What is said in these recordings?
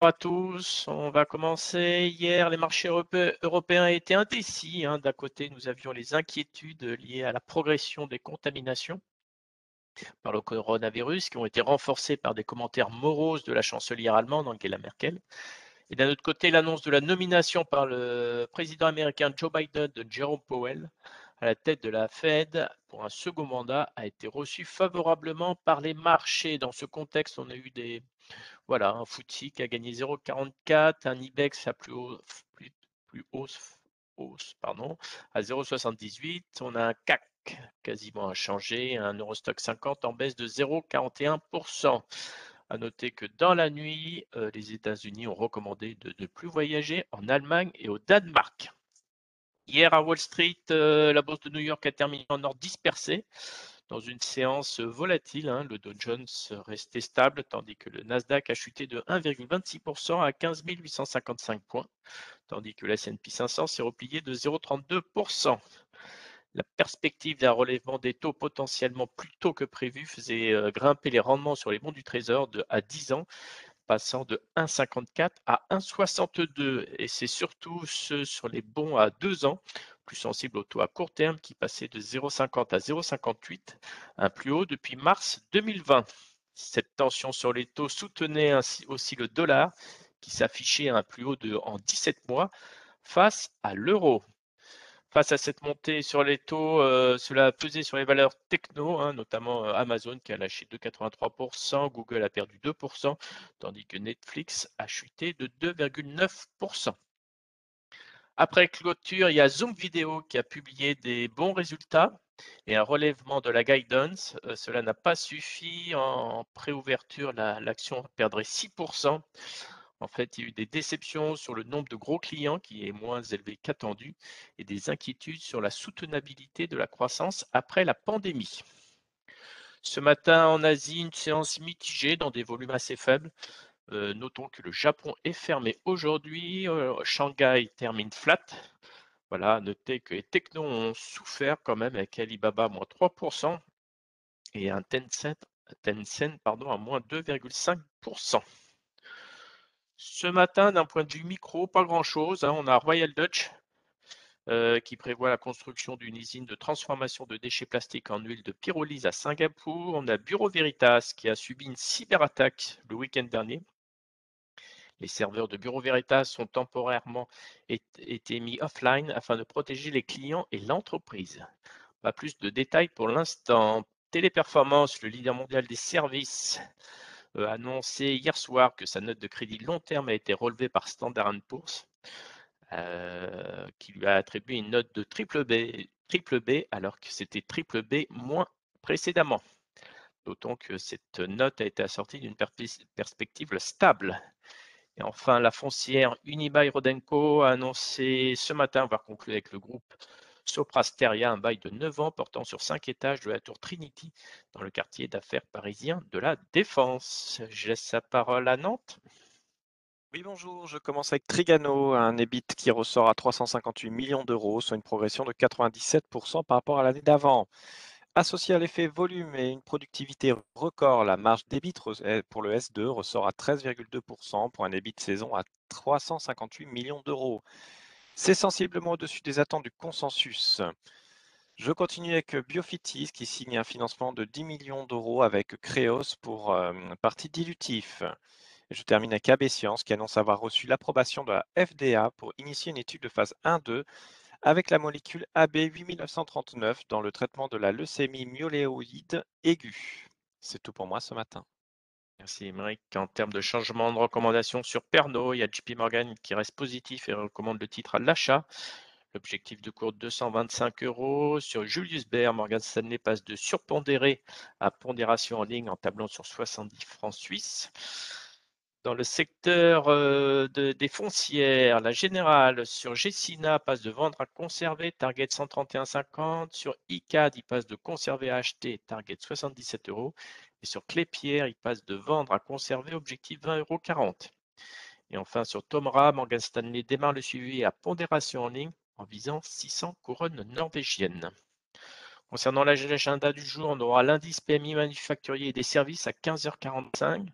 à tous. On va commencer. Hier, les marchés européens étaient indécis. Hein. D'un côté, nous avions les inquiétudes liées à la progression des contaminations par le coronavirus qui ont été renforcées par des commentaires moroses de la chancelière allemande Angela Merkel. Et d'un autre côté, l'annonce de la nomination par le président américain Joe Biden de Jerome Powell à la tête de la Fed pour un second mandat a été reçue favorablement par les marchés. Dans ce contexte, on a eu des voilà, un FTSE qui a gagné 0,44, un IBEX à plus haut, plus, hausse, hausse, pardon, à 0,78. On a un CAC quasiment inchangé, un Eurostock 50 en baisse de 0,41%. À noter que dans la nuit, euh, les États-Unis ont recommandé de ne plus voyager en Allemagne et au Danemark. Hier à Wall Street, euh, la bourse de New York a terminé en ordre dispersé dans une séance volatile. Hein. le Dow Jones restait stable tandis que le Nasdaq a chuté de 1,26% à 15 855 points, tandis que le S&P 500 s'est replié de 0,32%. La perspective d'un relèvement des taux potentiellement plus tôt que prévu faisait euh, grimper les rendements sur les bons du Trésor à 10 ans, passant de 1,54 à 1,62. Et c'est surtout ceux sur les bons à 2 ans, plus sensibles au taux à court terme, qui passaient de 0,50 à 0,58, un plus haut depuis mars 2020. Cette tension sur les taux soutenait ainsi aussi le dollar, qui s'affichait à un plus haut de, en 17 mois face à l'euro. Face à cette montée sur les taux, euh, cela a pesé sur les valeurs techno, hein, notamment euh, Amazon qui a lâché 2,83%, Google a perdu 2%, tandis que Netflix a chuté de 2,9%. Après clôture, il y a Zoom Video qui a publié des bons résultats et un relèvement de la guidance. Euh, cela n'a pas suffi. En préouverture, l'action perdrait 6%. En fait, il y a eu des déceptions sur le nombre de gros clients qui est moins élevé qu'attendu et des inquiétudes sur la soutenabilité de la croissance après la pandémie. Ce matin en Asie, une séance mitigée dans des volumes assez faibles. Euh, notons que le Japon est fermé aujourd'hui. Euh, Shanghai termine flat. Voilà, notez que les technos ont souffert quand même avec Alibaba moins 3% et un Tencent, Tencent pardon, à moins 2,5%. Ce matin, d'un point de vue micro, pas grand-chose. Hein. On a Royal Dutch euh, qui prévoit la construction d'une usine de transformation de déchets plastiques en huile de pyrolyse à Singapour. On a Bureau Veritas qui a subi une cyberattaque le week-end dernier. Les serveurs de Bureau Veritas ont temporairement été mis offline afin de protéger les clients et l'entreprise. Pas plus de détails pour l'instant. Téléperformance, le leader mondial des services, euh, annoncé hier soir que sa note de crédit long terme a été relevée par Standard Poor's, euh, qui lui a attribué une note de triple B, triple B alors que c'était triple B moins précédemment. D'autant que cette note a été assortie d'une perspective stable. Et enfin, la foncière Unibail Rodenco a annoncé ce matin avoir conclu avec le groupe Soprasteria, un bail de 9 ans portant sur 5 étages de la tour Trinity dans le quartier d'affaires parisien de la Défense. Je laisse la parole à Nantes. Oui, bonjour, je commence avec Trigano, un EBIT qui ressort à 358 millions d'euros, soit une progression de 97% par rapport à l'année d'avant. Associé à l'effet volume et une productivité record, la marge d'EBIT eh, pour le S2 ressort à 13,2% pour un EBIT saison à 358 millions d'euros. C'est sensiblement au-dessus des attentes du consensus. Je continue avec Biofitis qui signe un financement de 10 millions d'euros avec Créos pour euh, partie dilutif. je termine avec AB Science qui annonce avoir reçu l'approbation de la FDA pour initier une étude de phase 1-2 avec la molécule AB 8939 dans le traitement de la leucémie myéloïde aiguë. C'est tout pour moi ce matin. Merci Émeric. En termes de changement de recommandation sur Pernod, il y a JP Morgan qui reste positif et recommande le titre à l'achat. L'objectif de cours de 225 euros. Sur Julius Baer, Morgan Stanley passe de surpondéré à pondération en ligne en tablant sur 70 francs suisses. Dans le secteur euh, des foncières, la générale sur Gessina passe de vendre à conserver, target 131,50. Sur ICAD, il passe de conserver à acheter, target 77 euros. Et sur Clépierre, il passe de vendre à conserver, objectif 20,40 euros. Et enfin, sur Tomra, Morgan Stanley démarre le suivi à pondération en ligne en visant 600 couronnes norvégiennes. Concernant l'agenda du jour, on aura l'indice PMI manufacturier et des services à 15h45,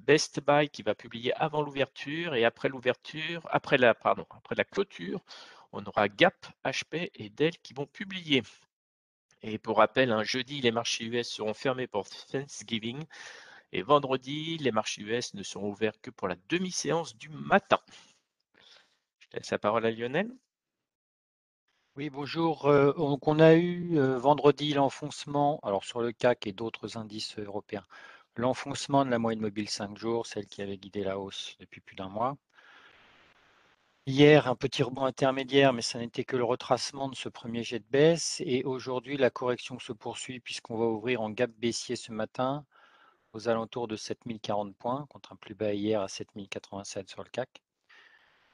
Best Buy qui va publier avant l'ouverture et après l'ouverture, après la, pardon, après la clôture, on aura Gap, HP et Dell qui vont publier. Et pour rappel, un jeudi, les marchés US seront fermés pour Thanksgiving. Et vendredi, les marchés US ne seront ouverts que pour la demi-séance du matin. Je laisse la parole à Lionel. Oui, bonjour. Euh, donc on a eu euh, vendredi l'enfoncement, alors sur le CAC et d'autres indices européens, l'enfoncement de la moyenne mobile 5 jours, celle qui avait guidé la hausse depuis plus d'un mois. Hier, un petit rebond intermédiaire, mais ça n'était que le retracement de ce premier jet de baisse. Et aujourd'hui, la correction se poursuit puisqu'on va ouvrir en gap baissier ce matin aux alentours de 7040 points, contre un plus bas hier à 7087 sur le CAC.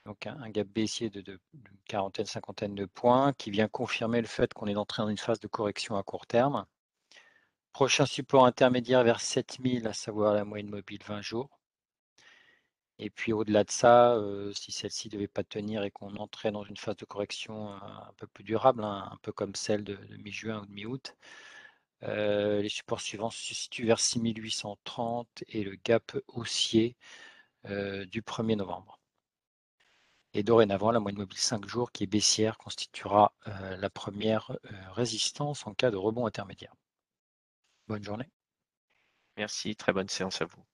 Donc un, gap baissier de, de, quarantaine, cinquantaine de points qui vient confirmer le fait qu'on est entré dans une phase de correction à court terme. Prochain support intermédiaire vers 7000, à savoir la moyenne mobile 20 jours. Et puis au-delà de ça, si celle-ci ne devait pas tenir et qu'on entrait dans une phase de correction un peu plus durable, hein, un peu comme celle de, mi-juin ou de mi-août, les supports suivants se situent vers 6830 et le gap haussier du 1er novembre. Et dorénavant, la moyenne mobile 5 jours qui est baissière constituera la première résistance en cas de rebond intermédiaire. Bonne journée. Merci, très bonne séance à vous.